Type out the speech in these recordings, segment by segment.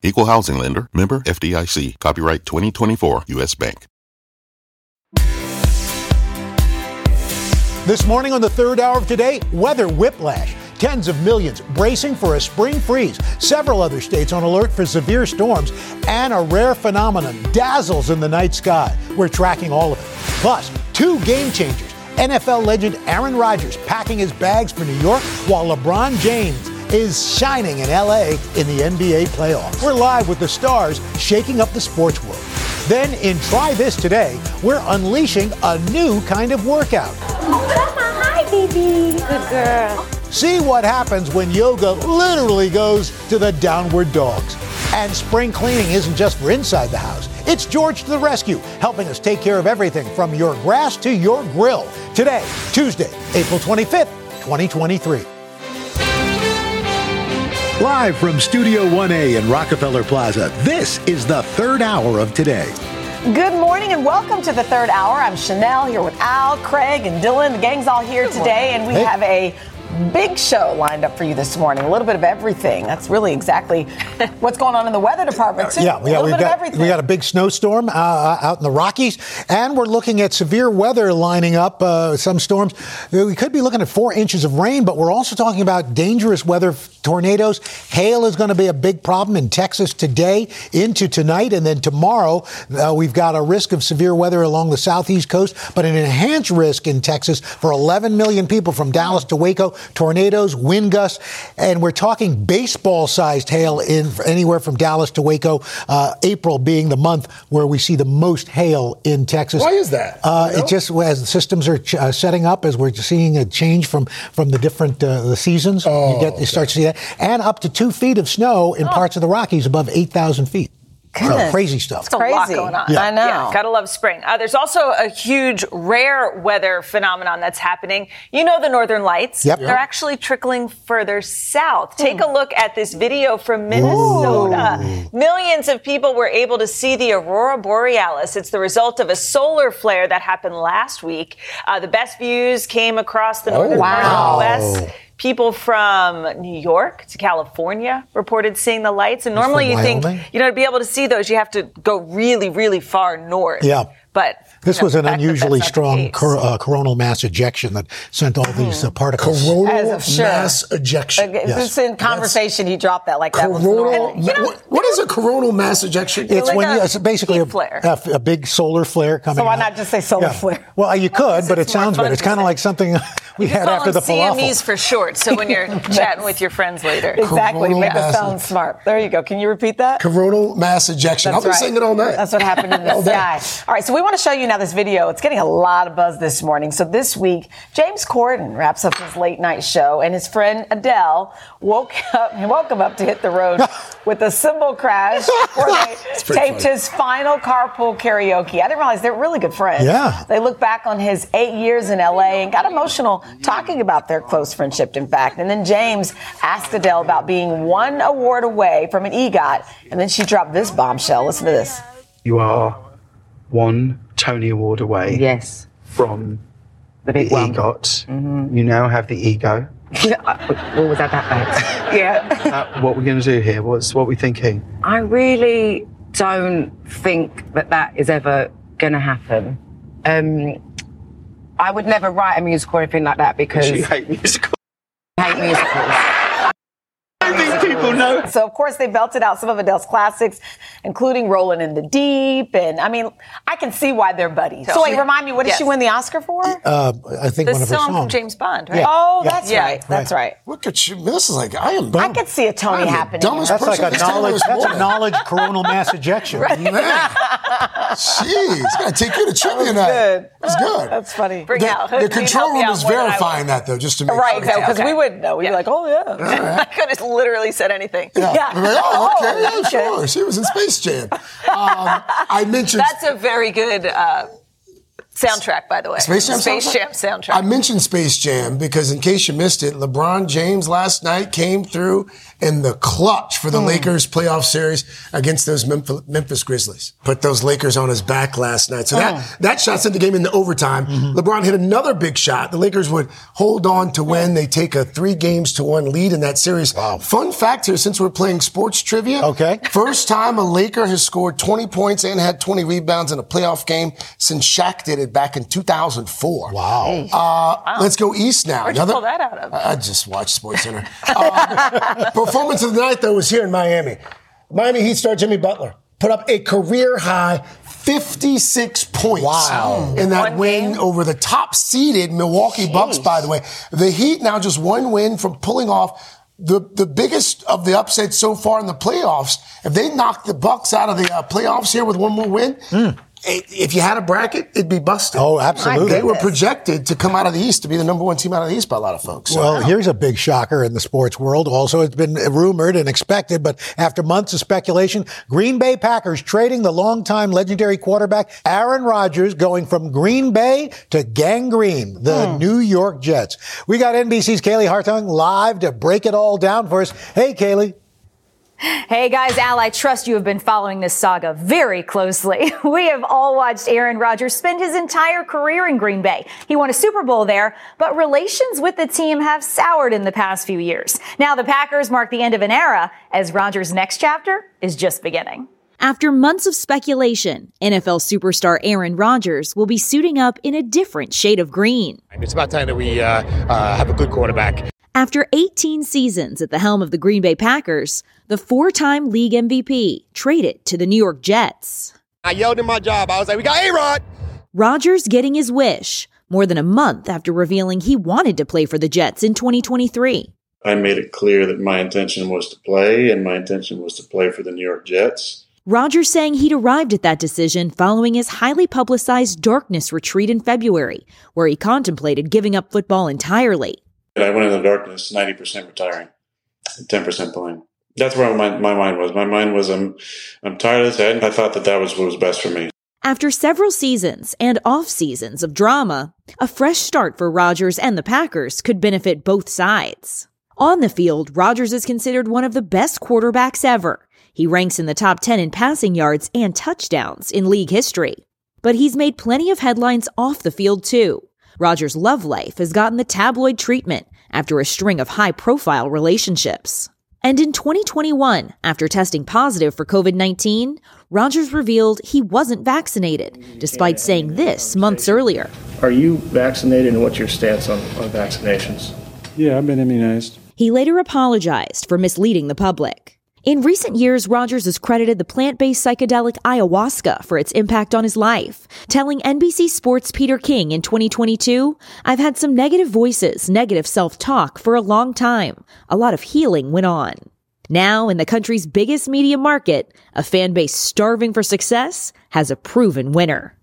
Equal housing lender, member FDIC, copyright 2024 US Bank. This morning on the third hour of today, weather whiplash. Tens of millions bracing for a spring freeze. Several other states on alert for severe storms. And a rare phenomenon dazzles in the night sky. We're tracking all of it. Plus, two game changers. NFL legend Aaron Rodgers packing his bags for New York while LeBron James is shining in LA in the NBA playoffs. We're live with the stars shaking up the sports world. Then in Try This Today, we're unleashing a new kind of workout. Hi, baby. Good girl. See what happens when yoga literally goes to the downward dogs. And spring cleaning isn't just for inside the house. It's George to the rescue, helping us take care of everything from your grass to your grill. Today, Tuesday, April 25th, 2023. Live from Studio 1A in Rockefeller Plaza, this is the third hour of today. Good morning and welcome to the third hour. I'm Chanel here with Al, Craig, and Dylan. The gang's all here today, and we Hey. have a big show lined up for you this morning. A little bit of everything. That's really exactly what's going on in the weather department, too. Yeah, a we got, little we've bit of got, everything. we got a big snowstorm uh, uh, out in the Rockies, and we're looking at severe weather lining up. Uh, some storms. We could be looking at four inches of rain, but we're also talking about dangerous weather, tornadoes. Hail is going to be a big problem in Texas today into tonight, and then tomorrow uh, we've got a risk of severe weather along the southeast coast, but an enhanced risk in Texas for 11 million people from Dallas to Waco. Tornadoes, wind gusts, and we're talking baseball-sized hail in anywhere from Dallas to Waco. Uh, April being the month where we see the most hail in Texas. Why is that? Uh, You know? It just as the systems are ch- uh, setting up, as we're seeing a change from from the different uh, the seasons. Oh, you get you start to see that, and up to two feet of snow in parts of the Rockies above eight thousand feet. So, Goodness. crazy stuff. It's a lot going on. Yeah. I know. Yeah, gotta love spring. Uh, there's also a huge rare weather phenomenon that's happening. You know the northern lights. Yep. They're actually trickling further south. Take a look at this video from Minnesota. Millions of people were able to see the aurora borealis. It's the result of a solar flare that happened last week. Uh, the best views came across the northern part wow. of the U.S. People from New York to California reported seeing the lights. And normally you think, you know, to be able to see those, you have to go really, really far north. Yeah. But This know, was an the that unusually strong cor- uh, coronal mass ejection that sent all these uh, particles. Coronal of sure. mass ejection. Okay, Just in conversation, he dropped that like that was Coronal. normal. ma- what- what is a coronal mass ejection? It's like when a you, it's basically a, flare. a, a big solar flare coming. So why out. not just say solar flare? Well, you could, but it sounds better. It's kind of like something we You had call after them the falafel. CMEs for short. So when you're chatting with your friends later. Exactly. Coronal Make us mass- sound smart. There you go. Can you repeat that? Coronal mass ejection. I'll be saying it all night. That's what happened in the All sky. All right, so we want to show you now this video. It's getting a lot of buzz this morning. So this week, James Corden wraps up his late night show, and his friend Adele woke up and woke him up to hit the road with a cymbal crash before they taped funny. his final carpool karaoke. I didn't realize they're really good friends. Yeah. They look back on his eight years in LA and got emotional talking about their close friendship, in fact. And then James asked Adele about being one award away from an EGOT, and then she dropped this bombshell. Listen to this. You are one Tony Award away Yes, from the big the one. EGOT. You now have the ego. What was that that bad? yeah. Uh, what we're going to do here? What's what we're thinking? I really don't think that that is ever going to happen. Um, I would never write a musical or anything like that because You hate musicals. I hate musicals. I think people know. So of course they belted out some of Adele's classics, including "Rolling in the Deep," and I mean, I can see why they're buddies. So wait, remind me, what did Yes. she win the Oscar for? Uh, I think The one of her song songs. from James Bond, right? Yeah. oh, Yeah. that's Yeah. right. That's right. Look at you. This is like, I am. I could see a Tony I'm the happening. dumbest That's like a knowledge. That's a knowledge coronal mass ejection. Man. Jeez. Gotta take you to trivia night. good. That's good. That's funny. Bring The, out. the control room is more than I verifying that, though, just to make Right, sure. because we wouldn't know. We'd be like, oh yeah. I could have literally said anything. Yeah. Yeah. Like, oh, okay, Oh, yeah, sure. She was in Space Jam. Um, I mentioned That's a very good uh, soundtrack, by the way. Space Jam Space soundtrack? Jam soundtrack. I mentioned Space Jam because, in case you missed it, LeBron James last night came through in the clutch for the hmm. Lakers playoff series against those Memphis, Memphis Grizzlies. Put those Lakers on his back last night. So that, hmm. that shot sent the game into overtime. Mm-hmm. LeBron hit another big shot. The Lakers would hold on to win. They take a three games to one lead in that series. Wow. Fun fact here, since we're playing sports trivia. Okay. First time a Laker has scored 20 points and had 20 rebounds in a playoff game since Shaq did it back in 2004. Wow. Uh, Let's go east now. Where'd you pull that out of? I I just watched Sports Center. Uh, performance of the night, though, was here in Miami. Miami Heat star Jimmy Butler put up a career high 56 points Wow. in that One win game? over the top seeded Milwaukee Bucks, by the way. The Heat now just one win from pulling off the, the biggest of the upsets so far in the playoffs. If they knock the Bucks out of the uh, playoffs here with one more win, i- if you had a bracket, it'd be busted. Oh, absolutely. They were projected to come out of the East to be the number one team out of the East by a lot of folks. So- Well, here's a big shocker in the sports world. Also, it's been rumored and expected, but after months of speculation, Green Bay Packers trading the longtime legendary quarterback Aaron Rodgers going from Green Bay to Gang Green, the hmm. New York Jets. We got NBC's Kaylee Hartung live to break it all down for us. Hey, Kaylee. Hey guys, Al, I trust you have been following this saga very closely. We have all watched Aaron Rodgers spend his entire career in Green Bay. He won a Super Bowl there, but relations with the team have soured in the past few years. Now the Packers mark the end of an era as Rodgers' next chapter is just beginning. After months of speculation, NFL superstar Aaron Rodgers will be suiting up in a different shade of green. It's about time that we uh, uh, have a good quarterback. After 18 seasons at the helm of the Green Bay Packers, the four time league MVP traded to the New York Jets. I yelled in my job. I was like, "We got A Rod." Rodgers getting his wish more than a month after revealing he wanted to play for the Jets in 2023. I made it clear that my intention was to play, and my intention was to play for the New York Jets. Rodgers saying he'd arrived at that decision following his highly publicized darkness retreat in February, where he contemplated giving up football entirely. I went in the darkness, 90% retiring, 10% playing. That's where my, my mind was. My mind was, I'm, I'm tired of this. I thought that that was what was best for me. After several seasons and off seasons of drama, a fresh start for Rodgers and the Packers could benefit both sides. On the field, Rodgers is considered one of the best quarterbacks ever. He ranks in the top 10 in passing yards and touchdowns in league history. But he's made plenty of headlines off the field too. Rodgers' love life has gotten the tabloid treatment after a string of high profile relationships. And in 2021, after testing positive for COVID 19, Rodgers revealed he wasn't vaccinated, despite saying this months earlier. Are you vaccinated and what's your stance on, on vaccinations? Yeah, I've been immunized. He later apologized for misleading the public. In recent years, Rodgers has credited the plant based psychedelic ayahuasca for its impact on his life, telling NBC Sports' Peter King in 2022 I've had some negative voices, negative self talk for a long time. A lot of healing went on. Now, in the country's biggest media market, a fan base starving for success has a proven winner.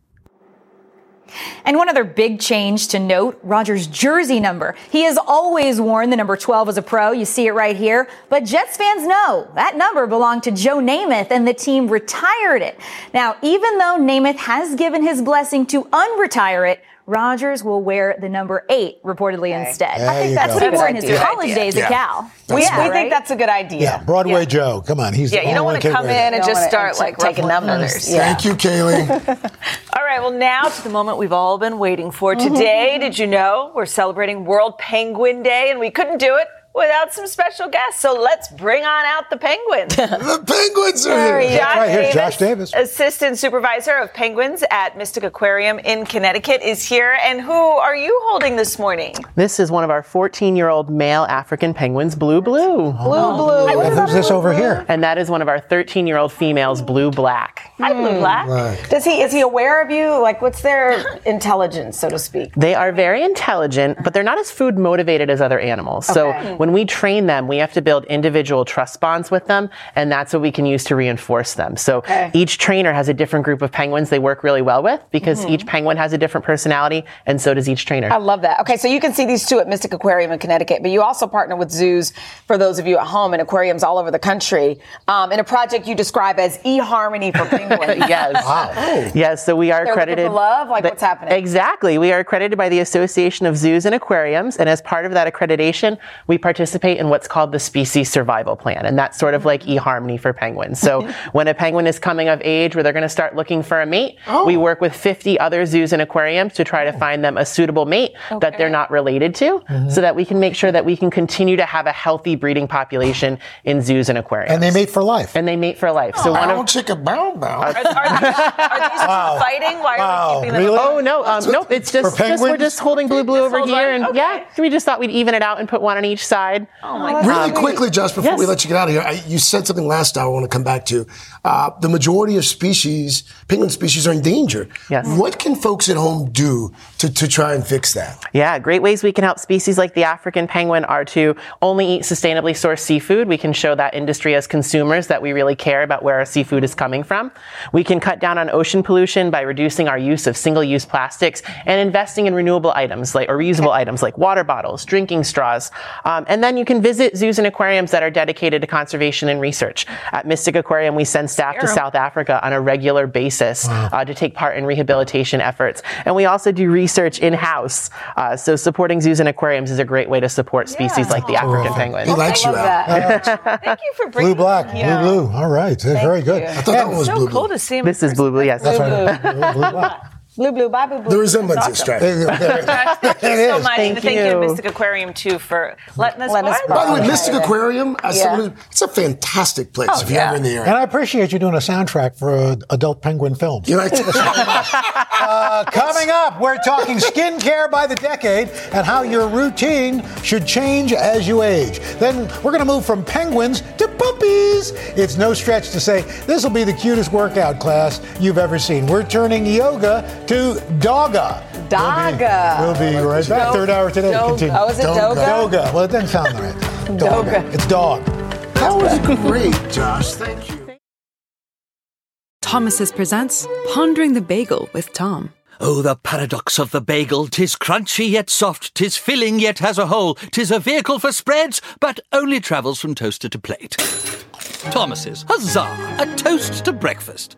And one other big change to note, Rodgers' jersey number. He has always worn the number 12 as a pro. You see it right here. But Jets fans know that number belonged to Joe Namath and the team retired it. Now, even though Namath has given his blessing to unretire it, Rodgers will wear the number eight reportedly instead. There I think that's go. what he wore in his college idea. days Yeah. at Cal. We, Yeah, we right? think that's a good idea. Yeah, Broadway Joe. Come on. He's Yeah, the you don't want to come in and just start and like taking numbers. Yeah. Thank you, Kaylee. All right, well, now to the moment we've all been waiting for. Mm-hmm. Today, did you know we're celebrating World Penguin Day, and we couldn't do it without some special guests. So let's bring on out the penguins. the Penguins are here. That's right, here's Josh Davis. Assistant Supervisor of Penguins at Mystic Aquarium in Connecticut, is here. And who are you holding this morning? This is one of our 14 year old male African penguins, Blue Blue. Blue oh. Blue. And who's this over here? And that is one of our 13 year old females, Blue Black. Hi, Blue hmm. Black. Does he is he aware of you? Like, what's their intelligence, so to speak? They are very intelligent, but they're not as food motivated as other animals. So Okay. when we train them, we have to build individual trust bonds with them, and that's what we can use to reinforce them. So Okay. each trainer has a different group of penguins they work really well with because Mhm. each penguin has a different personality, and so does each trainer. I love that. Okay, so you can see these two at Mystic Aquarium in Connecticut, but you also partner with zoos for those of you at home and aquariums all over the country um, in a project you describe as eHarmony for penguins. yes. Wow. Yes, so we are They're accredited. love? Like, what's happening? Exactly. We are accredited by the Association of Zoos and Aquariums, and as part of that accreditation, we participate in what's called the Species Survival Plan, and that's sort of like eHarmony for penguins. So when a penguin is coming of age where they're going to start looking for a mate, we work with 50 other zoos and aquariums to try to find them a suitable mate that they're not related to, so that we can make sure that we can continue to have a healthy breeding population in zoos and aquariums. And they mate for life. And they mate for life. So one of chicka bow bow. Are, are these, are these two fighting? Why are we keeping them? Oh no, um, nope. It's just, just we're just holding blue blue over here, and yeah, we just thought we'd even it out and put one on each side. Oh my Really quickly, Josh, before yes. we let you get out of here, I, you said something last hour I want to come back to. Uh, the majority of species, penguin species, are in danger. Yes. What can folks at home do to, to try and fix that? Yeah, great ways we can help species like the African penguin are to only eat sustainably sourced seafood. We can show that industry as consumers that we really care about where our seafood is coming from. We can cut down on ocean pollution by reducing our use of single-use plastics and investing in renewable items like or reusable items like water bottles, drinking straws. Um, and then you can visit zoos and aquariums that are dedicated to conservation and research. At Mystic Aquarium, we send staff to South Africa on a regular basis uh, to take part in rehabilitation efforts. And we also do research in-house. Uh, so supporting zoos and aquariums is a great way to support species like the African penguin. He likes you, Al. Thank you for bringing Blue black, Yeah. blue blue. All right, very good. you. I thought that was so blue cool to see him. This is blue blue, yes. That's right. Blue, blue, black. Blue, blue, bye, blue, blue. The resemblance is Awesome. striking. Josh, thank you so much. Thank and thank you to you. Mystic Aquarium too for letting us Letting us. By the way, Okay. Mystic Aquarium, as Yeah. someone who, it's a fantastic place Oh, if you're yeah. ever in the area. And. I appreciate you doing a soundtrack for uh, adult penguin films. You like Uh, coming up, we're talking skincare by the decade and how your routine should change as you age. Then we're going to move from penguins to puppies. It's no stretch to say this will be the cutest workout class you've ever seen. We're turning yoga to doga. Doga. We'll be, we'll be right back. Dog- Third hour today. Dog- Continue. Oh, is it Doga? Doga. Well, it doesn't sound right. Doga. Doga. It's dog. that was great, Josh. Thank you. Thomas's presents Pondering the Bagel with Tom. Oh, the paradox of the bagel. Tis crunchy yet soft, tis filling yet has a hole, tis a vehicle for spreads, but only travels from toaster to plate. Thomas's, huzzah! A toast to breakfast.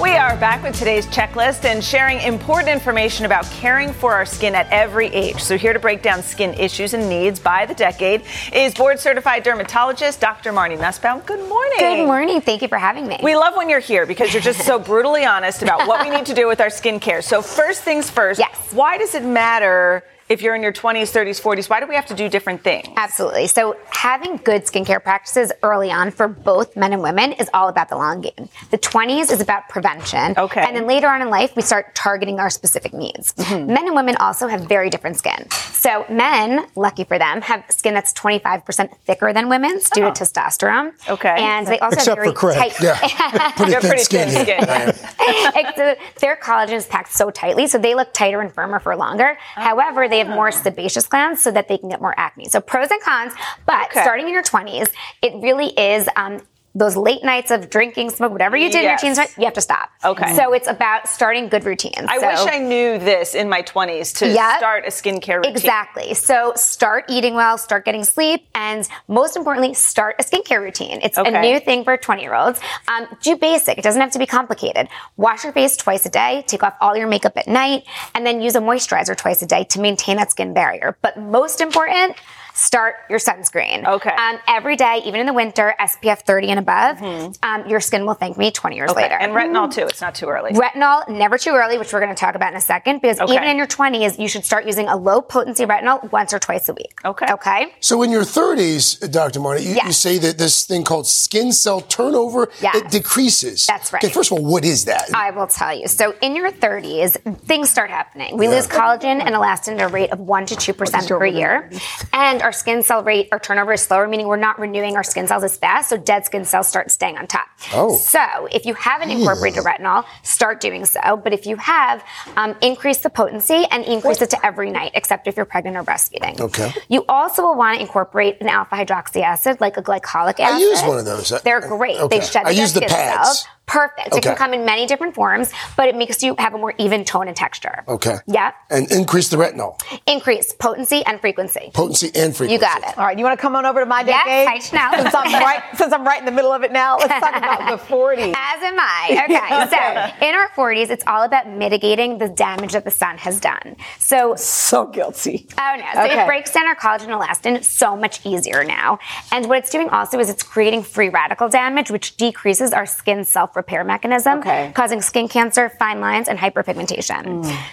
We are back with today's checklist and sharing important information about caring for our skin at every age. So, here to break down skin issues and needs by the decade is board certified dermatologist Dr. Marnie Nussbaum. Good morning. Good morning. Thank you for having me. We love when you're here because you're just so brutally honest about what we need to do with our skincare. So, first things first, yes. why does it matter if you're in your 20s, 30s, 40s? Why do we have to do different things? Absolutely. So, having good skincare practices early on for both men and women is all about the long game. The 20s is about prevention. Okay. And then later on in life, we start targeting our specific needs. Mm-hmm. Men and women also have very different skin. So, men, lucky for them, have skin that's 25% thicker than women's due to testosterone. Oh. Okay. And they also Except have very for Craig. tight. Yeah. Pretty You're thin pretty skin. thin skin. I am. Ex- so their collagen is packed so tightly, so they look tighter and firmer for longer. However, they have more sebaceous glands, so that they can get more acne. So pros and cons. But Okay. starting in your 20s, it really is. Um, those late nights of drinking, smoke, whatever you did Yes. in your teens, you have to stop. Okay. So it's about starting good routines. I So- wish I knew this in my 20s to Yep. start a skincare routine. Exactly. So start eating well, start getting sleep, and most importantly, start a skincare routine. It's Okay. a new thing for 20 year olds. Um, do basic. It doesn't have to be complicated. Wash your face twice a day, take off all your makeup at night, and then use a moisturizer twice a day to maintain that skin barrier. But most important, start your sunscreen. Okay. Um, every day, even in the winter, SPF 30 and above, um, your skin will thank me 20 years Okay. later. And retinol too. It's not too early. Retinol, never too early, which we're going to talk about in a second, because Okay. even in your 20s, you should start using a low potency retinol once or twice a week. Okay. Okay. So in your 30s, Dr. Marty, you, you say that this thing called skin cell turnover, Yes. it decreases. That's right. Okay, first of all, what is that? I will tell you. So in your 30s, things start happening. We lose collagen and elastin at a rate of 1% to 2% per year. And our skin cell rate or turnover is slower, meaning we're not renewing our skin cells as fast. So dead skin cells start staying on top. Oh. So if you haven't incorporated retinol, start doing so. But if you have, um, increase the potency and increase it to every night, except if you're pregnant or breastfeeding. Okay. You also will want to incorporate an alpha hydroxy acid, like a glycolic acid. I use one of those. They're great. Okay. They shed I the use the pads. cells. Perfect. It can come in many different forms, but it makes you have a more even tone and texture. Okay. Yeah. And increase the retinol, Increase potency and frequency. potency and frequency. You got it. All right, you want to come on over to my Yes, decade? hi, Chanel. Since I'm right, since I'm right in the middle of it now, let's talk about the 40s. As am I. Okay, so in our 40s, it's all about mitigating the damage that the sun has done. So, so guilty. Oh no! So Okay. it breaks down our collagen and elastin so much easier now. And what it's doing also is it's creating free radical damage, which decreases our skin self repair mechanism, Okay. causing skin cancer, fine lines, and hyperpigmentation.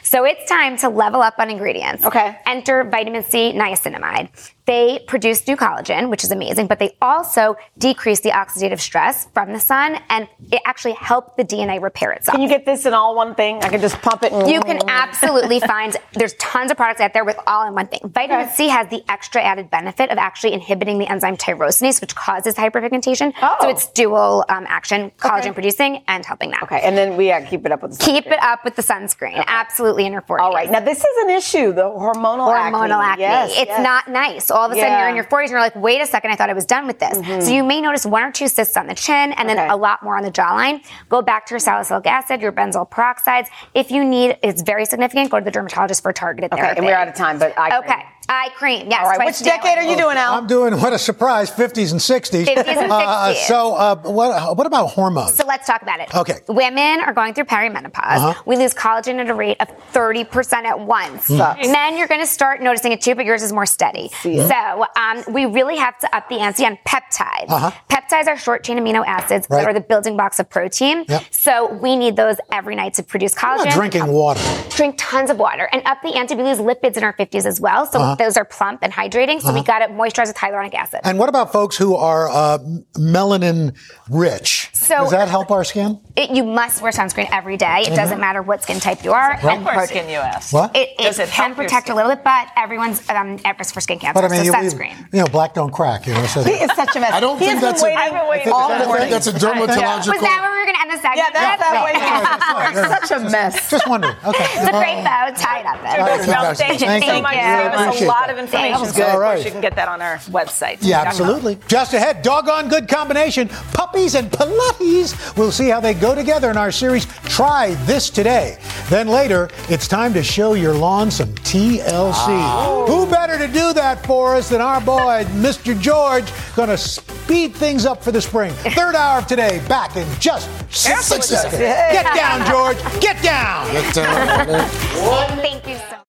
So it's time to level up on ingredients. Okay. Enter vitamin C, niacinamide. They produce new collagen, which is amazing, but they also decrease the oxidative stress from the sun and it actually help the DNA repair itself. Can you get this in all one thing? I can just pump it and You can absolutely find there's tons of products out there with all in one thing. Vitamin C has the extra added benefit of actually inhibiting the enzyme tyrosinase, which causes hyperpigmentation. Oh. So it's dual um, action, collagen producing and helping that. Okay, and then we uh, keep it up with the Keep it up with the sunscreen. Absolutely in your 40s. All right, now this is an issue, the hormonal, hormonal acne. Yes, it's yes. not nice. All of a sudden, Yeah. you're in your 40s and you're like, wait a second, I thought I was done with this. Mhm. So you may notice one or two cysts on the chin and then Okay. a lot more on the jawline. Go back to your salicylic acid, your benzoyl peroxides. If you need, it's very significant, go to the dermatologist for targeted Okay, therapy. and we're out of time, but eye Okay. Eye cream, yes. All right, twice which daily. decade are you doing, Al? I'm doing what a surprise, 50s and 60s. 50s and Uh, 60s. so, uh, what, what about hormones? So let's talk about it. Okay. Women are going through perimenopause. Uh-huh. We lose collagen at a rate of 30% at once. Sucks. Men, you're going to start noticing it too, but yours is more steady. it. So um, we really have to up the ante on peptides. Uh-huh. Peptides are short chain amino acids Right. that are the building blocks of protein. Yep. So we need those every night to produce How collagen. about drinking water? Drink tons of water and up the ante. We lose lipids in our 50s as well. So Uh-huh. Those are plump and hydrating. So we Uh-huh. got to moisturize with hyaluronic acid. And what about folks who are uh, melanin rich? So- Does that help our skin? It, you must wear sunscreen every day. It doesn't Mhm. matter what skin type you are. Help and our protein. skin, you asked. What? It, it Does it can help protect a little bit, but everyone's um, at risk for skin cancer. But I mean, so you, sunscreen. you know, black don't crack. You know, so He is such a mess. I don't He think that's a- waiting I've all I think morning. that's a dermatological. Was that where we were going to end the segment? Yeah, that's that way. Yeah. Such a mess. Just wondering. Okay. It's a great bow. Tie it up. then. All right, Well, thank you Thank so you. much. You. You gave us a lot that. of information. That was So, of good. Course, you can get that on our website. Yeah, Dr. absolutely. Just ahead, doggone good combination. Puppies and Pilates. We'll see how they go together in our series. Try this today. Then later, it's time to show your lawn some TLC. Ah. Who better to do that for us than our boy, Mr. George? Going to speed things up for the spring. Third hour of today, back in just six seconds. Get down, George. Get down. Thank you so much.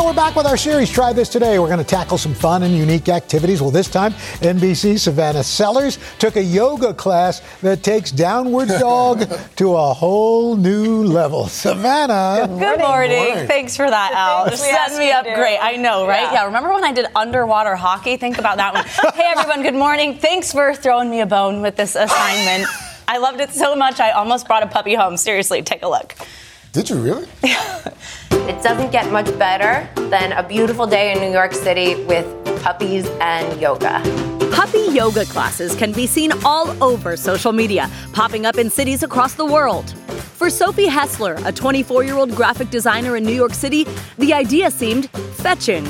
So we're back with our series. Try this today. We're going to tackle some fun and unique activities. Well, this time, NBC Savannah Sellers took a yoga class that takes downward dog to a whole new level. Savannah. Good morning. Thanks for that, Al. things Just setting me up great. I know, right? Yeah. Yeah. Remember when I did underwater hockey? Think about that one. hey, everyone. Good morning. Thanks for throwing me a bone with this assignment. I loved it so much. I almost brought a puppy home. Seriously, take a look. Did you really? It doesn't get much better than a beautiful day in New York City with puppies and yoga. Puppy yoga classes can be seen all over social media, popping up in cities across the world. For Sophie Hessler, a 24 year old graphic designer in New York City, the idea seemed fetching.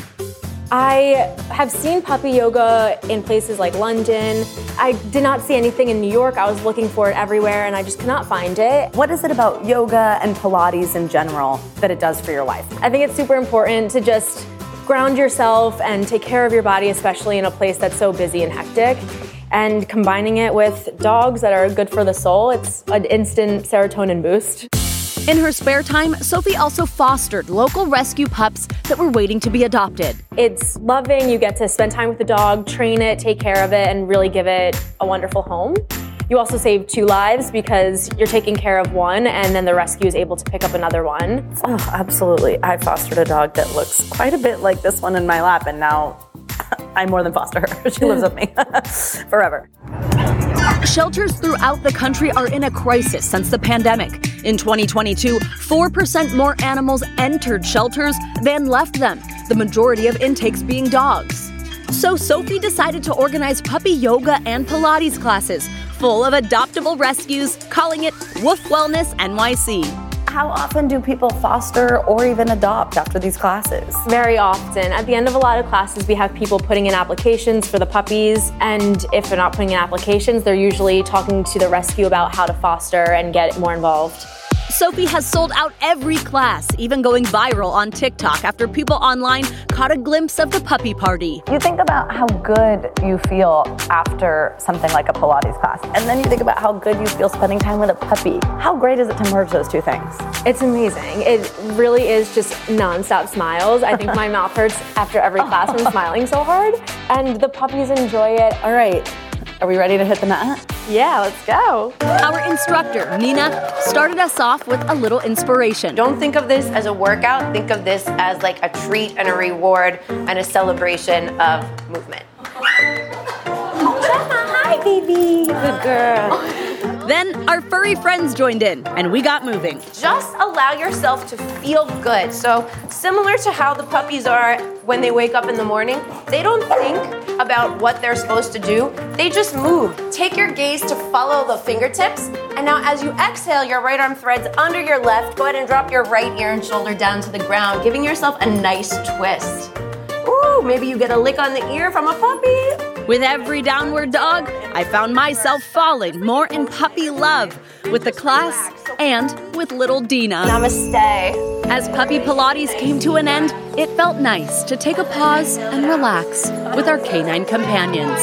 I have seen puppy yoga in places like London. I did not see anything in New York. I was looking for it everywhere and I just could not find it. What is it about yoga and Pilates in general that it does for your life? I think it's super important to just ground yourself and take care of your body, especially in a place that's so busy and hectic. And combining it with dogs that are good for the soul, it's an instant serotonin boost. In her spare time, Sophie also fostered local rescue pups that were waiting to be adopted. It's loving. You get to spend time with the dog, train it, take care of it, and really give it a wonderful home. You also save two lives because you're taking care of one and then the rescue is able to pick up another one. Oh, absolutely. I fostered a dog that looks quite a bit like this one in my lap, and now I more than foster her. She lives with me forever. Shelters throughout the country are in a crisis since the pandemic. In 2022, 4% more animals entered shelters than left them, the majority of intakes being dogs. So Sophie decided to organize puppy yoga and Pilates classes full of adoptable rescues, calling it Woof Wellness NYC. How often do people foster or even adopt after these classes? Very often. At the end of a lot of classes, we have people putting in applications for the puppies. And if they're not putting in applications, they're usually talking to the rescue about how to foster and get more involved. Sophie has sold out every class, even going viral on TikTok after people online caught a glimpse of the puppy party. You think about how good you feel after something like a Pilates class, and then you think about how good you feel spending time with a puppy. How great is it to merge those two things? It's amazing. It really is just nonstop smiles. I think my mouth hurts after every class from smiling so hard, and the puppies enjoy it. All right, are we ready to hit the mat? Yeah, let's go. Our instructor, Nina, started us off with a little inspiration. Don't think of this as a workout, think of this as like a treat and a reward and a celebration of movement. Hi, baby. Good girl. Then our furry friends joined in, and we got moving. Just allow yourself to feel good. So, similar to how the puppies are when they wake up in the morning, they don't think about what they're supposed to do, they just move. Take your gaze to follow the fingertips. And now, as you exhale, your right arm threads under your left. Go ahead and drop your right ear and shoulder down to the ground, giving yourself a nice twist. Ooh, maybe you get a lick on the ear from a puppy. With every downward dog, I found myself falling more in puppy love with the class and with little Dina. Namaste. As Puppy Pilates came to an end, it felt nice to take a pause and relax with our canine companions.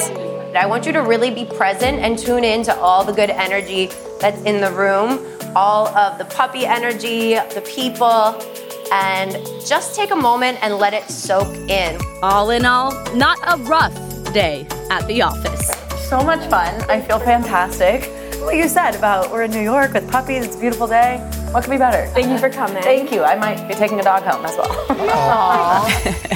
I want you to really be present and tune in to all the good energy that's in the room, all of the puppy energy, the people, and just take a moment and let it soak in. All in all, not a rough day at the office. So much fun. I feel fantastic. What you said about we're in New York with puppies, it's a beautiful day. What could be better? Thank you for coming. Thank you. I might be taking a dog home as well.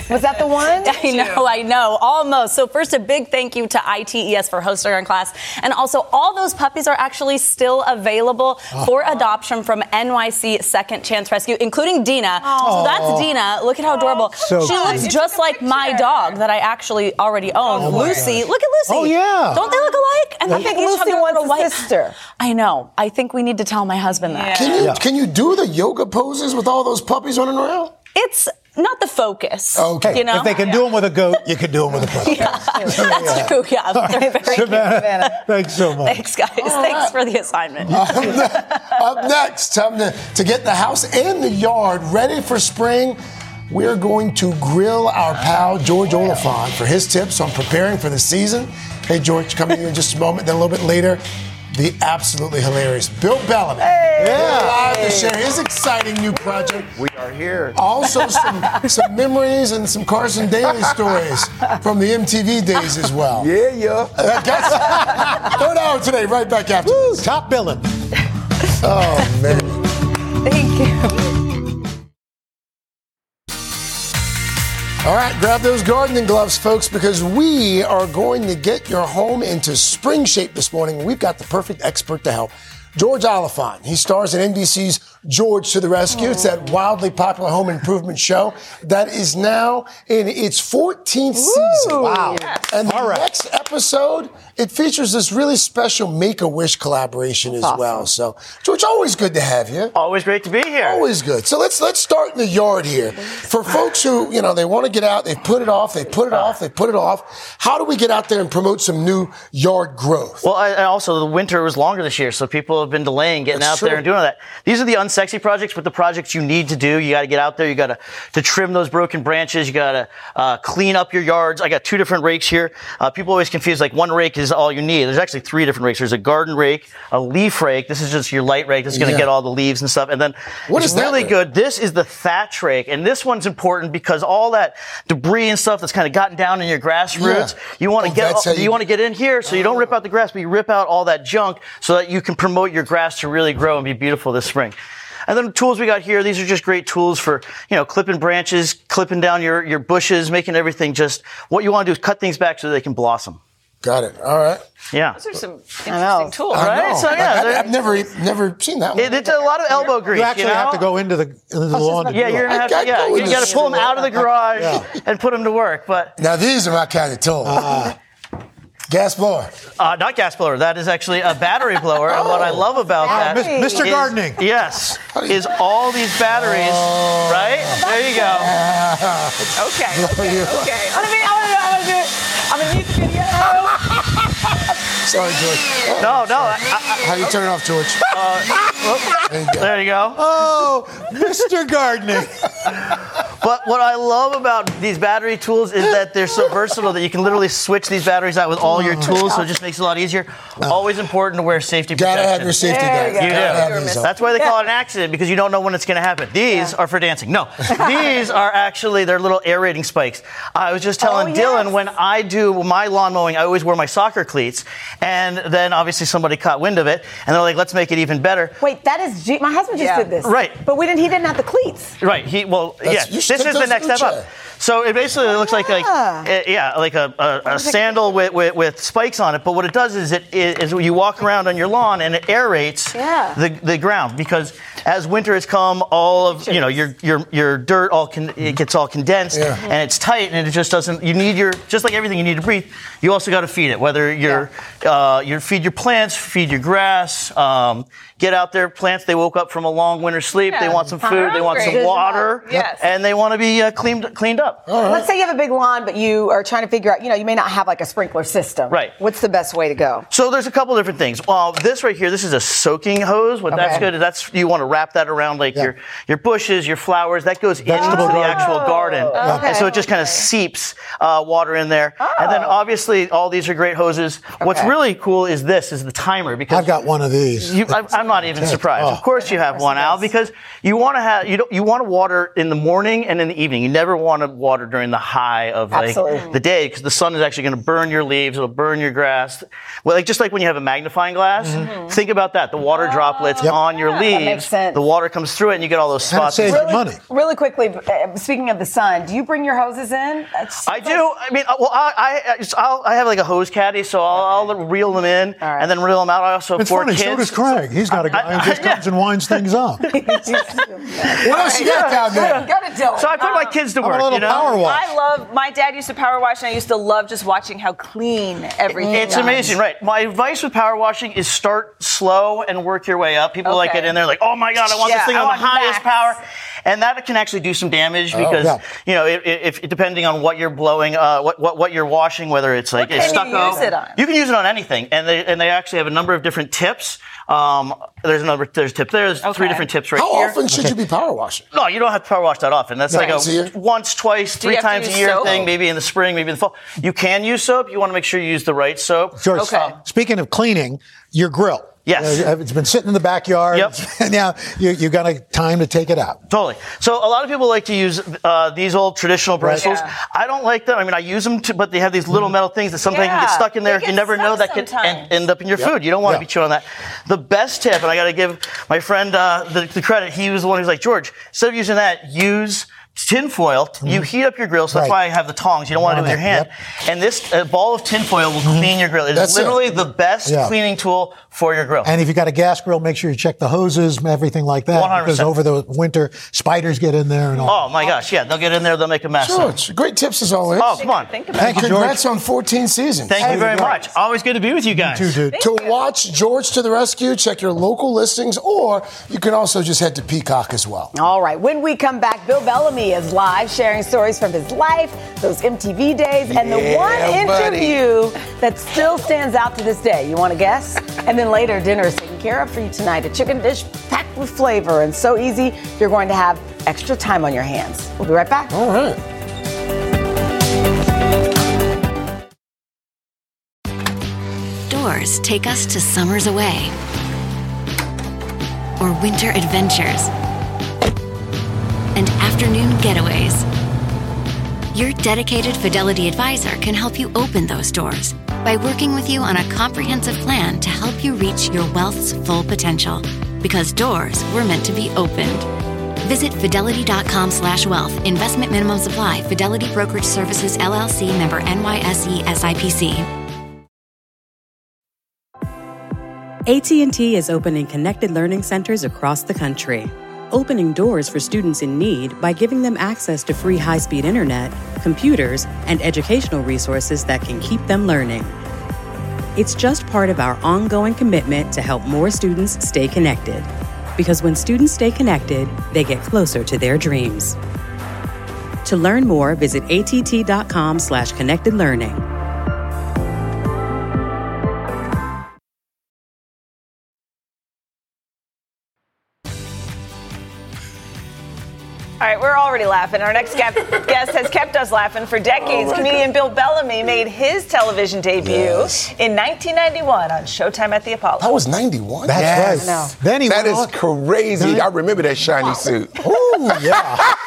Was that the one? I know, I know, almost. So first, a big thank you to ITES for hosting our class, and also all those puppies are actually still available ah. for adoption from NYC Second Chance Rescue, including Dina. So that's Dina. Look at how adorable. So she looks cute. just like my dog that I actually already own, Oh Lucy. gosh. Look at Lucy. Oh, yeah. Don't they look alike? And I they think Lucy wants a white sister. I know. I think we need to tell my husband that. Can you Yeah. Can you do the yoga poses with all those puppies running around? It's not the focus. Okay. You know? If they can do them with a goat, you can do them with a puppy. That's true. Yeah, they're very Savannah, thanks so much. Thanks, guys. Thanks for the assignment. Up next, time to, to get the house and the yard ready for spring. We're going to grill our pal George Oliphant for his tips on preparing for the season. Hey, George, coming in just a moment. Then a little bit later, the absolutely hilarious Bill Bellamy. Yeah. Live to share his exciting new project. We are here. Also, some, some memories and some Carson Daly stories from the MTV days as well. Yeah, yeah. Uh, guess- Third hour today, right back after this. Top billing. Oh, man. Thank you. All right, grab those gardening gloves, folks, because we are going to get your home into spring shape this morning. We've got the perfect expert to help. George Oliphant. He stars in NBC's George to the rescue. It's that wildly popular home improvement show that is now in its 14th season. Wow. And the next episode, it features this really special Make a Wish collaboration as well. So, George, always good to have you. Always great to be here. Always good. So let's let's start in the yard here. For folks who you know they want to get out, they put it off, they put it off, they put it off. How do we get out there and promote some new yard growth? Well, I, and also the winter was longer this year, so people have been delaying getting That's out true. there and doing all that. These are the unsexy projects, but the projects you need to do. You got to get out there. You got to to trim those broken branches. You got to uh, clean up your yards. I got two different rakes here. Uh, people always confuse like one rake is all you need. There's actually three different rakes. There's a garden rake, a leaf rake. This is just your light rake. This is going to Yeah. get all the leaves and stuff. And then What it's is really rake? good. This is the thatch rake, and this one's important because all that debris and stuff that's kind of gotten down in your grass Yeah. roots, you want to Oh, get how you, you- want to get in here so you don't rip out the grass, but you rip out all that junk so that you can promote your grass to really grow and be beautiful this spring. And then the tools we got here, these are just great tools for, you know, clipping branches, clipping down your, your bushes, making everything just, what you want to do is cut things back so they can blossom. Got it. All right. Yeah. Those are some interesting tools, I Right? know. So, yeah, I, they're- have never never seen that one. It, it's a lot of elbow grease. You actually know? have to go into the, into the lawn. to Yeah, do you're gonna have to. Yeah, go you got to pull them out of the garage and put them to work. But now these are my kind of tool. Ah. Gas blower. Uh, not gas blower. That is actually a battery blower. And what I love about that, Mis- Mr. is- Gardening. yes, is all these batteries. Right there, you go. Okay. Okay. okay. I mean, I want to. I want to do it. I'm gonna need the video. Sorry, George. No, no. I, I, How do you turn it off, George? there you go. there you go. Oh, Mr. Gardening. But what I love about these battery tools is that they're so versatile that you can literally switch these batteries out with all your oh, tools, so it just makes it a lot easier. Always important to wear safety Gotta protection. have your safety There guys. you. You do. have these on. That's why they call it an accident because you don't know when it's going to happen. These are for dancing. No, these are actually they're little aerating spikes. I was just telling Oh, Dylan yes. when I do my lawn mowing, I always wear my soccer cleats, and then obviously somebody caught wind of it, and they're like, "Let's make it even better." Wait, that is G- my husband just Yeah. did this. Right. But we didn't. He didn't have the cleats. Right. He well, That's- yeah. This is the next step up. So it basically looks like like uh, yeah, like a, a, a sandal with, with, with spikes on it. But what it does is it is you walk around on your lawn and it aerates Yeah. the, the ground because as winter has come, all of you know your your your dirt all con- it gets all condensed Yeah. and it's tight and it just doesn't. You need your just like everything you need to breathe. You also got to feed it. Whether you're uh, you feed your plants, feed your grass. Um, get out there, plants. They woke up from a long winter sleep. They want some food. They want some water. Yes. And they want to be uh, cleaned cleaned up. Let's say you have a big lawn, but you are trying to figure out. You know, you may not have like a sprinkler system. Right. What's the best way to go? So there's a couple different things. Well, this right here, this is a soaking hose. What that's good is that's you want to wrap that around like your your bushes, your flowers. That goes into Vegetable the actual garden, okay. and so it just kind of seeps uh, water in there. And then obviously all these are great hoses. What's really cool is this is the timer because I've got one of these. You, I, I'm not even surprised. Oh. Of course, you have one, Al, because you want to have you don't you want to water in the morning and in the evening. You never want to water during the high of like Absolutely. the day because the sun is actually going to burn your leaves. It'll burn your grass. Well, like just like when you have a magnifying glass. Think about that. The water droplets Yep. on your that leaves. makes sense. The water comes through it, and you get all those spots. saves Really, money. really quickly. uh, Speaking of the sun, do you bring your hoses in? That's- I do. I mean, uh, well, I I, I- I'll, I have like a hose caddy, so I'll, I'll reel them in right. and then reel them out. I also have It's four funny. kids. So does Craig. He's got a guy who just Yeah. comes and winds things up. What else you got down there? Go to Dylan. So I put my kids to How about work. a little you know? Power wash? I love. My dad used to power wash, and I used to love just watching how clean everything. It's was. amazing, right? My advice with power washing is start slow and work your way up. People like Okay. get in there like, oh my god, I want Yeah, this thing I on the highest max. power, and that can actually do some damage because yeah. you know if, if depending on what you're blowing, uh, what, what what you're washing, whether it's like What it's can you stucco, use it on? you can use it on anything, and they and they actually have a number of different tips. Um, there's another there's tip there. There's three different tips right How here. often should you be power washing? No, you don't have to power wash that often. That's like Once a year? a once, twice, you three times a year soap? thing. Maybe in the spring, maybe in the fall. You can use soap. You want to make sure you use the right soap. George, Okay. speaking of cleaning, your grill. Yes. Uh, It's been sitting in the backyard. Yep. And now you, you got a time to take it out. Totally. So a lot of people like to use uh, these old traditional Right. Yeah. I don't like them. I mean, I use them, to, but they have these little metal things that sometimes can get stuck in there. You never know that could sometimes. end, end up in your food. You don't want to Yeah. be chewing on that. The best tip, and I got to give my friend uh, the, the credit. He was the one who's like, George, instead of using that, use tin foil. You heat up your grill, so that's Mm-hmm. Right. why I have the tongs. You don't want to do it with your hand. And this uh, ball of tin foil will clean your grill. It's Mm-hmm. That's it. literally the best Yeah. cleaning tool for your grill. And if you got a gas grill, make sure you check the hoses, everything like that. 100%. Because over the winter, spiders get in there and all. Oh my gosh, yeah, they'll get in there, they'll make a mess. George, great tips as always. Oh, come on. think Thank you, George. Congrats on 14 seasons. Thank you very much. Always good to be with you guys. To watch George to the rescue, check your local listings, or you can also just head to Peacock as well. All right, when we come back, Bill Bellamy is live sharing stories from his life, those MTV days, and the Yeah, one buddy. interview that still stands out to this day. You want to guess? And then later, dinner is taken care of for you tonight. A chicken dish packed with flavor and so easy, you're going to have extra time on your hands. We'll be right back. All right. Doors take us to summers away or winter adventures and afternoon getaways. Your dedicated Fidelity advisor can help you open those doors by working with you on a comprehensive plan to help you reach your wealth's full potential. Because doors were meant to be opened. Visit fidelity.com slash wealth. Investment minimum supply. Fidelity Brokerage Services LLC member NYSE SIPC. AT&T is opening connected learning centers across the country, opening doors for students in need by giving them access to free high-speed internet, computers, and educational resources that can keep them learning. It's just part of our ongoing commitment to help more students stay connected. Because when students stay connected, they get closer to their dreams. To learn more, visit att.com All right, we're already laughing. Our next guest has kept us laughing for decades. Oh my Comedian Bill Bellamy made his television debut Yes. in 1991 on Showtime at the Apollo. That was 91. That's Yes. right. Then he That went is on- crazy. I remember that shiny suit. Ooh, yeah.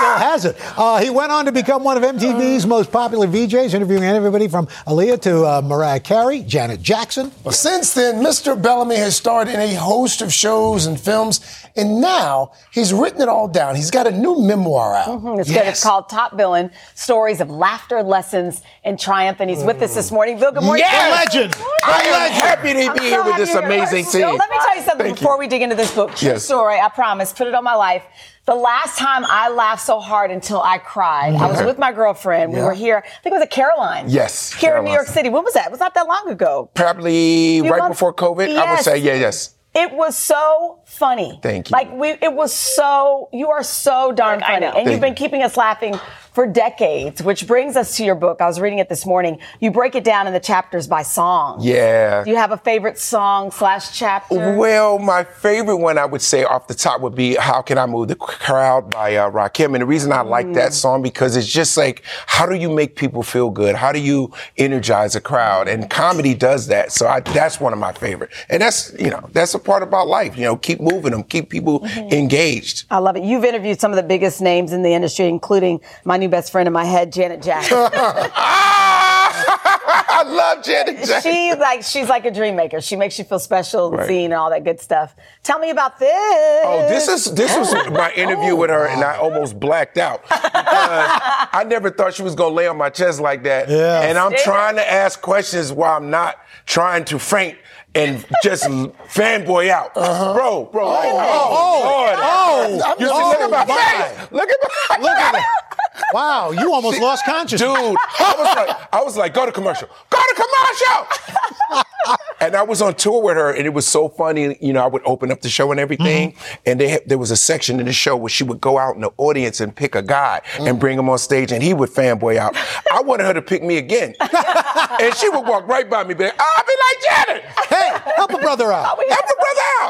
Still has it. Uh, he went on to become one of MTV's most popular VJs, interviewing everybody from Aaliyah to uh, Mariah Carey, Janet Jackson. Well, since then, Mr. Bellamy has starred in a host of shows and films, and now he's written it all down. He's got a new memoir out. Mhm, It's good. It's called Top Billing Stories of Laughter, Lessons, and Triumph. And he's with us this morning. Bill, good morning. Yes! Legend. I am happy to I'm be so here with this you're here. amazing So team. let me tell you something Thank before we dig into this book. True Yes. story, I promise. Put it on my life. The last time I laughed so hard until I cried, I was with my girlfriend. We were here. I think it was at Caroline. Yes, Here in New York City. When was that? It was not that long ago. Probably right months- before COVID. I would say, yeah, yes. It was so funny. Thank you. Like we, it was so. You are so darn Like, I funny, know. and you've been keeping us laughing for decades. Which brings us to your book. I was reading it this morning. You break it down in the chapters by song. Yeah. Do you have a favorite song slash chapter? Well, my favorite one I would say off the top would be "How Can I Move the Crowd" by uh, Rakim, and the reason I like Mm. that song because it's just like, how do you make people feel good? How do you energize a crowd? And comedy does that, so I, that's one of my favorite. And that's you know that's a part about life. You know, keep moving them, keep people Mm-hmm. engaged. I love it. You've interviewed some of the biggest names in the industry, including my new best friend in my head, Janet Jackson. Ah! I love Janet Jackson. She like she's like a dream maker. She makes you feel special and Right. seen all that good stuff. Tell me about this. Oh, this is this was my interview with her, and I almost blacked out because I never thought she was gonna lay on my chest like that. Yeah. And I'm trying to ask questions while I'm not trying to faint and just fanboy out, uh-huh. bro, bro. like, oh, oh, oh, Lord. oh, you see, oh, look at my my. face. Look at my. Look at it. Wow, you almost lost consciousness. Dude, I was like, I was like, go to commercial. Go to commercial. and I was on tour with her, and it was so funny. You know, I would open up the show and everything, mm-hmm. and they there was a section in the show where she would go out in the audience and pick a guy and mm. bring him on stage, and he would fanboy out. I wanted her to pick me again, and she would walk right by me, be like, ah, "I'll be like Janet. Hey, help a brother out. Help a brother out.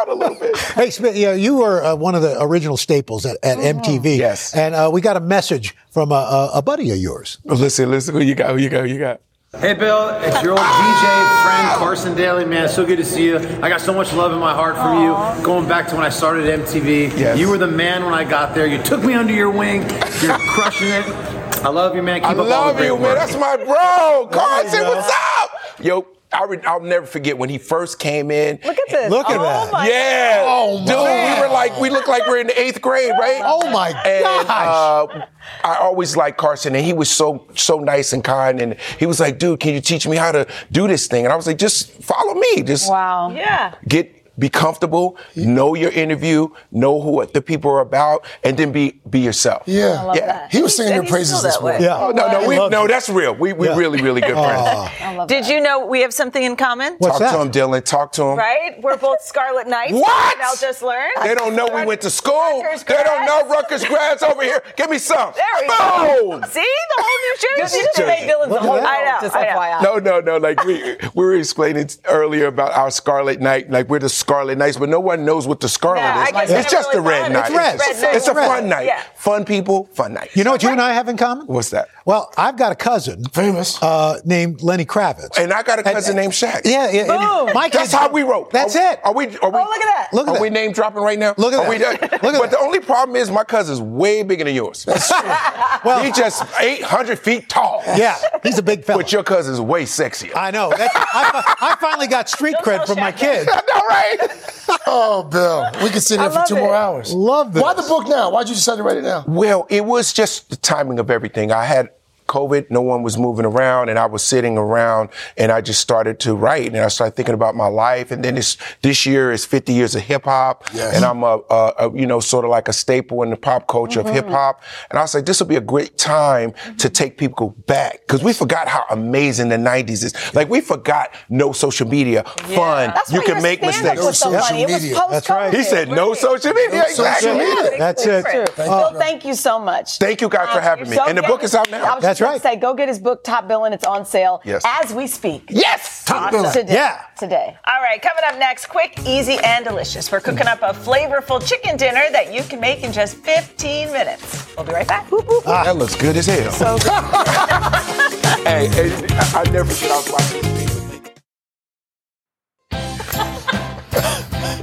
Out a little bit." Hey, Smith, you, know, you were uh, one of the original staples at, at MTV. Yes. And uh, we got a message from a, a, a buddy of yours. Listen, listen, who you got? Who you got? Who you got? Hey Bill, it's your old DJ friend Carson Daly, man. So good to see you. I got so much love in my heart for you. Going back to when I started at MTV, Yes. you were the man when I got there. You took me under your wing. You're crushing it. I love you, man. Keep I up all the love great you, man. That's my bro. Carson, go. what's up? Yo, I re- I'll never forget when he first came in. Look at this. Look at oh that. My Yeah. Oh, Dude, man. we were like, we look like we're in the eighth grade, right? Oh, my and, gosh. Uh, I always liked Carson, and he was so so nice and kind. And he was like, "Dude, can you teach me how to do this thing?" And I was like, "Just follow me. Just Wow. Yeah. get." Be comfortable, know your interview, know who what the people are about, and then be be yourself. Yeah. yeah. He was singing your praises this morning. Yeah. Oh, no, no, we, no, that's real. We we Yeah. really really good ah. friends. Aw. Did you know we have something in common? What's Talk that? to him, Dylan. Talk to him. Right? We're both Scarlet Knights. What? I'll just learn. They don't know we went to school. Rutgers They don't know Rutgers grads over here. Give me some. There we go. See? The whole New Jersey. You just made Dylan's Look whole that. I know, Just I know. FYI. No, no, no. Like we we were explaining earlier about our Scarlet Knight. Like we're the Scarlet Knights, but no one knows what the Scarlet Yeah, is. It's it's just really a red fun. night. It's red. It's, It's red. it's a fun night. Yeah. Fun people, fun night. You know what you and I have in common? What's that? Well, I've got a cousin Famous. uh, named Lenny Kravitz. And I got a cousin And- named Shaq. Yeah, yeah. and Boom. My That's how we wrote. That's Are- it. Are we? Are we? Oh, look at that. Look at are that. we name dropping right now? Look at are that. We done? Look at but that. the only problem is my cousin's way bigger than yours. Well- he's just 800 feet tall. Yeah, he's a big fella. But your cousin's way sexier. I know. I, I finally got street cred from my kids. I know, right? Oh, Bill. We could sit here for two it. more hours. Love this. Why the book now? Why'd you decide to write it now? Well, it was just the timing of everything. I had COVID, no one was moving around, and I was sitting around, and I just started to write, and I started thinking about my life. And then this this year is 50 years of hip hop, Yes. and I'm a, a, a you know sort of like a staple in the pop culture of hip hop. And I was like, this will be a great time to take people back because we forgot how amazing the 90s is. Like we forgot no social media, fun, That's you can make mistakes. No funny. It was social post That's right. He said no social media. No social exactly. media. That's It's it. true. Uh, Bill, thank you so much. Thank you guys for having me. So And the get- book is out now. I That's just right. Say, go get his book, Top Billing. It's on sale Yes. as we speak. Yes. Top Billing. Today. Yeah. Today. All right, coming up next, quick, easy, and delicious. We're cooking up a flavorful chicken dinner that you can make in just 15 minutes. We'll be right back. ah That looks good as hell. So good. hey, hey, I I never said I was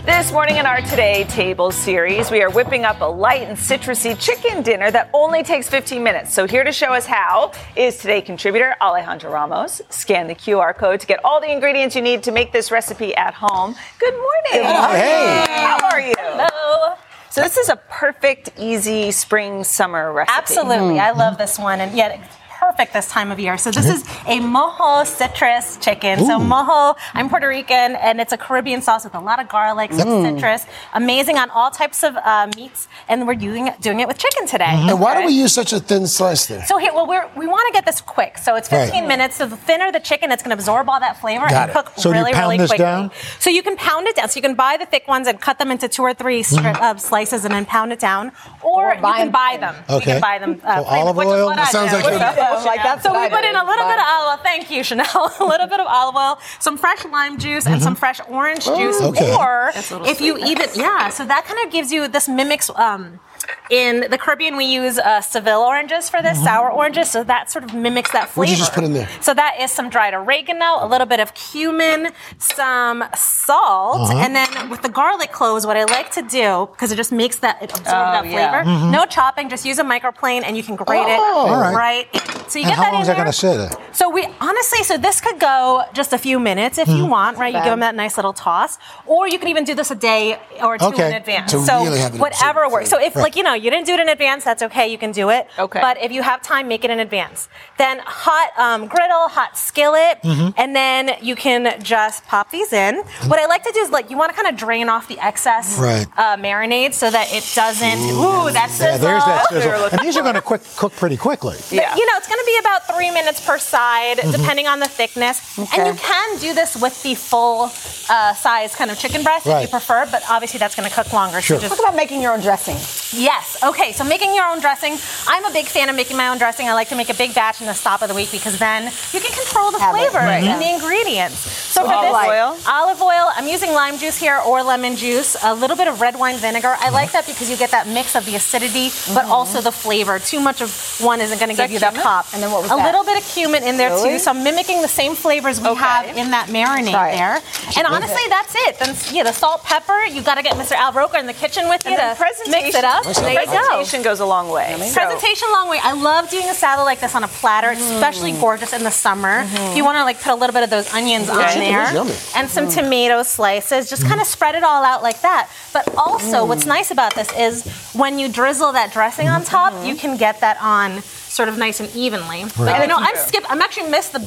this morning in our Today Table series, we are whipping up a light and citrusy chicken dinner that only takes 15 minutes. So, here to show us how is today contributor Alejandra Ramos. Scan the QR code to get all the ingredients you need to make this recipe at home. Good morning. Hey. How are you? Hello. So, this is a perfect, easy spring summer recipe. Absolutely. Mm-hmm. I love this one. And yet, perfect this time of year. So, this is a mojo citrus chicken. So, mojo, I'm Puerto Rican, and it's a Caribbean sauce with a lot of garlic, some Mm. citrus. Amazing on all types of uh, meats. And we're doing, doing it with chicken today. And why do we use such a thin slice there? So here, well, we're, we want to get this quick. So it's 15 Right. minutes. So the thinner the chicken, it's going to absorb all that flavor Got and it. cook So do you really, pound really this quickly. down? So you can pound it down. So you can buy the thick ones and cut them into two or three stri- uh, slices and then pound it down, or, you can buy them. You Okay. can buy them. Uh, So olive oil? That sounds like What a- do you? Like, that's so what we I put do. in a little bit of olive oil. Thank you, Sheinelle. a little bit of olive oil, some fresh lime juice, and some fresh orange juice. Mm-hmm. Okay. Or That's a if you sweet. even yeah, so that kind of gives you this mimics. Um, in the Caribbean, we use uh, Seville oranges for this, sour oranges, so that sort of mimics that flavor. What'd you just put in there? So that is some dried oregano, a little bit of cumin, some salt, Uh-huh. and then with the garlic cloves, what I like to do because it just makes that it absorb Oh, that yeah. flavor. No chopping, just use a microplane and you can grate it Oh. All right. right. So you And get how that long in is that going to sit? there? So we honestly, so this could go just a few minutes if Mm-hmm. you want, right? You give them that nice little toss, or you can even do this a day or two Okay. in advance. To so really have it whatever works. So if Right. like you know you didn't do it in advance, that's okay. You can do it. Okay. But if you have time, make it in advance. Then hot um, griddle, hot skillet, Mm-hmm. and then you can just pop these in. What I like to do is like you want to kind of drain off the excess Right. uh, marinade so that it doesn't. Ooh, that's Yeah, there's that sizzle. sizzle. And these are going to quick cook pretty quickly. Yeah. You know, it's going to be about three minutes per side, Mm-hmm. depending on the thickness. Okay. And you can do this with the full uh, size kind of chicken breast if you prefer, but obviously that's going to cook longer. Sure. So Talk about making your own dressing. Yes. Okay. So making your own dressing. I'm a big fan of making my own dressing. I like to make a big batch in the stop of the week because then you can control the Have flavor Right. and mm-hmm. the ingredients. So So for Olive this, oil? olive oil. I'm using lime juice here or lemon juice. A little bit of red wine vinegar. I like that because you get that mix of the acidity, but mm-hmm. also the flavor. Too much of one isn't going to give you that pop. And then what was a that? little bit of cumin in there Really? too. So I'm mimicking the same flavors we have in that marinade there. And honestly, that's it. Then yeah, the salt, pepper. You got to get Mr. Al Roker in the kitchen with you And to mix it up. Presentation- There you go. presentation goes a long way. So- Presentation long way. I love doing a salad like this on a platter. It's mm. especially gorgeous in the summer. If you want to like put a little bit of those onions Yeah, on there, and some mm. tomato slices, just mm-hmm. kind of spread it all out like that. But also, what's nice about this is when you drizzle that dressing on top, you can get that on sort of nice and evenly. But Right. you know, I'm Thank skip. I'm actually missed the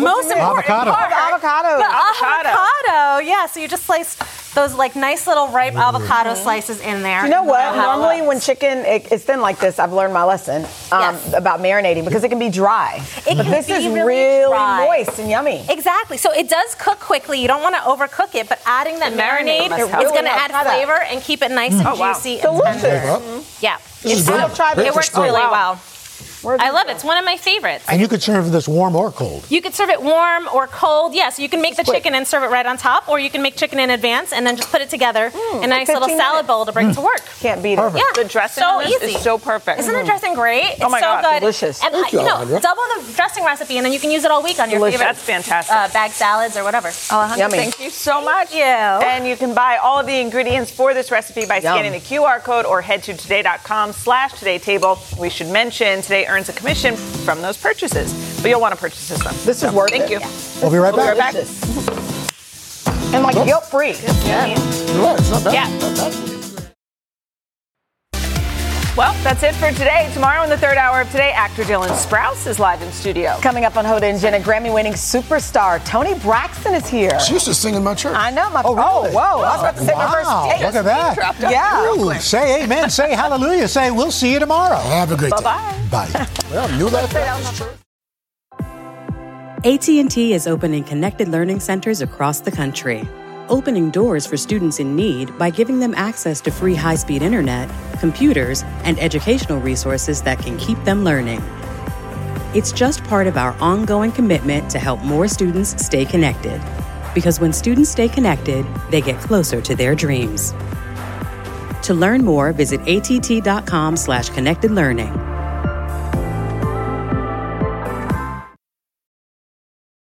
most you important Avocado. part. Avocado. The Avocado. avocado. Yeah. So you just slice those like nice little ripe avocado slices in there. You know what? Normally, when chicken it, it's thin like this, I've learned my lesson um, about marinating because it can be dry. It but can this be is really really dry. moist and yummy. Exactly. So it does cook quickly. You don't want to overcook it, but adding that The marinade marinade is help. going to add help. Flavor and keep it nice mm. and Oh, juicy Delicious. and tender. Yeah. This is It's- good. Try this. It works really well. I love it. It's one of my favorites. And you could serve this warm or cold. You could serve it warm or cold. Yes, you can make the chicken and serve it right on top, or you can make chicken in advance and then just put it together in a nice little 15 salad bowl to bring to work. Can't beat Perfect. Yeah, The dressing so on easy. is so perfect. Isn't the dressing great? It's Oh my so God, good. delicious. And Thank uh, you, you know, Alejandra. double the dressing recipe, and then you can use it all week on your Delicious. favorite. That's fantastic. Uh, bag salads or whatever. Alejandra, Yummy. thank you so much. you. And you can buy all of the ingredients for this recipe by Yum. scanning the QR code or head to today.com slash today table. We should mention today earns a commission from those purchases. But you'll want to purchase this one. This is worth Thank it. you. We'll be right We'll back. be right back. And like guilt free. Yeah. it's not bad. Yeah. Not bad. Well, that's it for today. Tomorrow in the third hour of today, actor Dylan Sprouse is live in studio. Coming up on Hoda and Jenna, Grammy-winning superstar Toni Braxton is here. She used to sing in my church. I know. My, Oh, really? Oh, whoa! I was about to say my first Wow, date. look at that. Yeah. Ooh, say amen, say hallelujah, say we'll see you tomorrow. Have a great day. Bye-bye. Bye. Well, New Life Baptist Church. AT&T is opening connected learning centers across the country, opening doors for students in need by giving them access to free high-speed internet, computers, and educational resources that can keep them learning. It's just part of our ongoing commitment to help more students stay connected. Because when students stay connected, they get closer to their dreams. To learn more, visit att.com slash connected learning.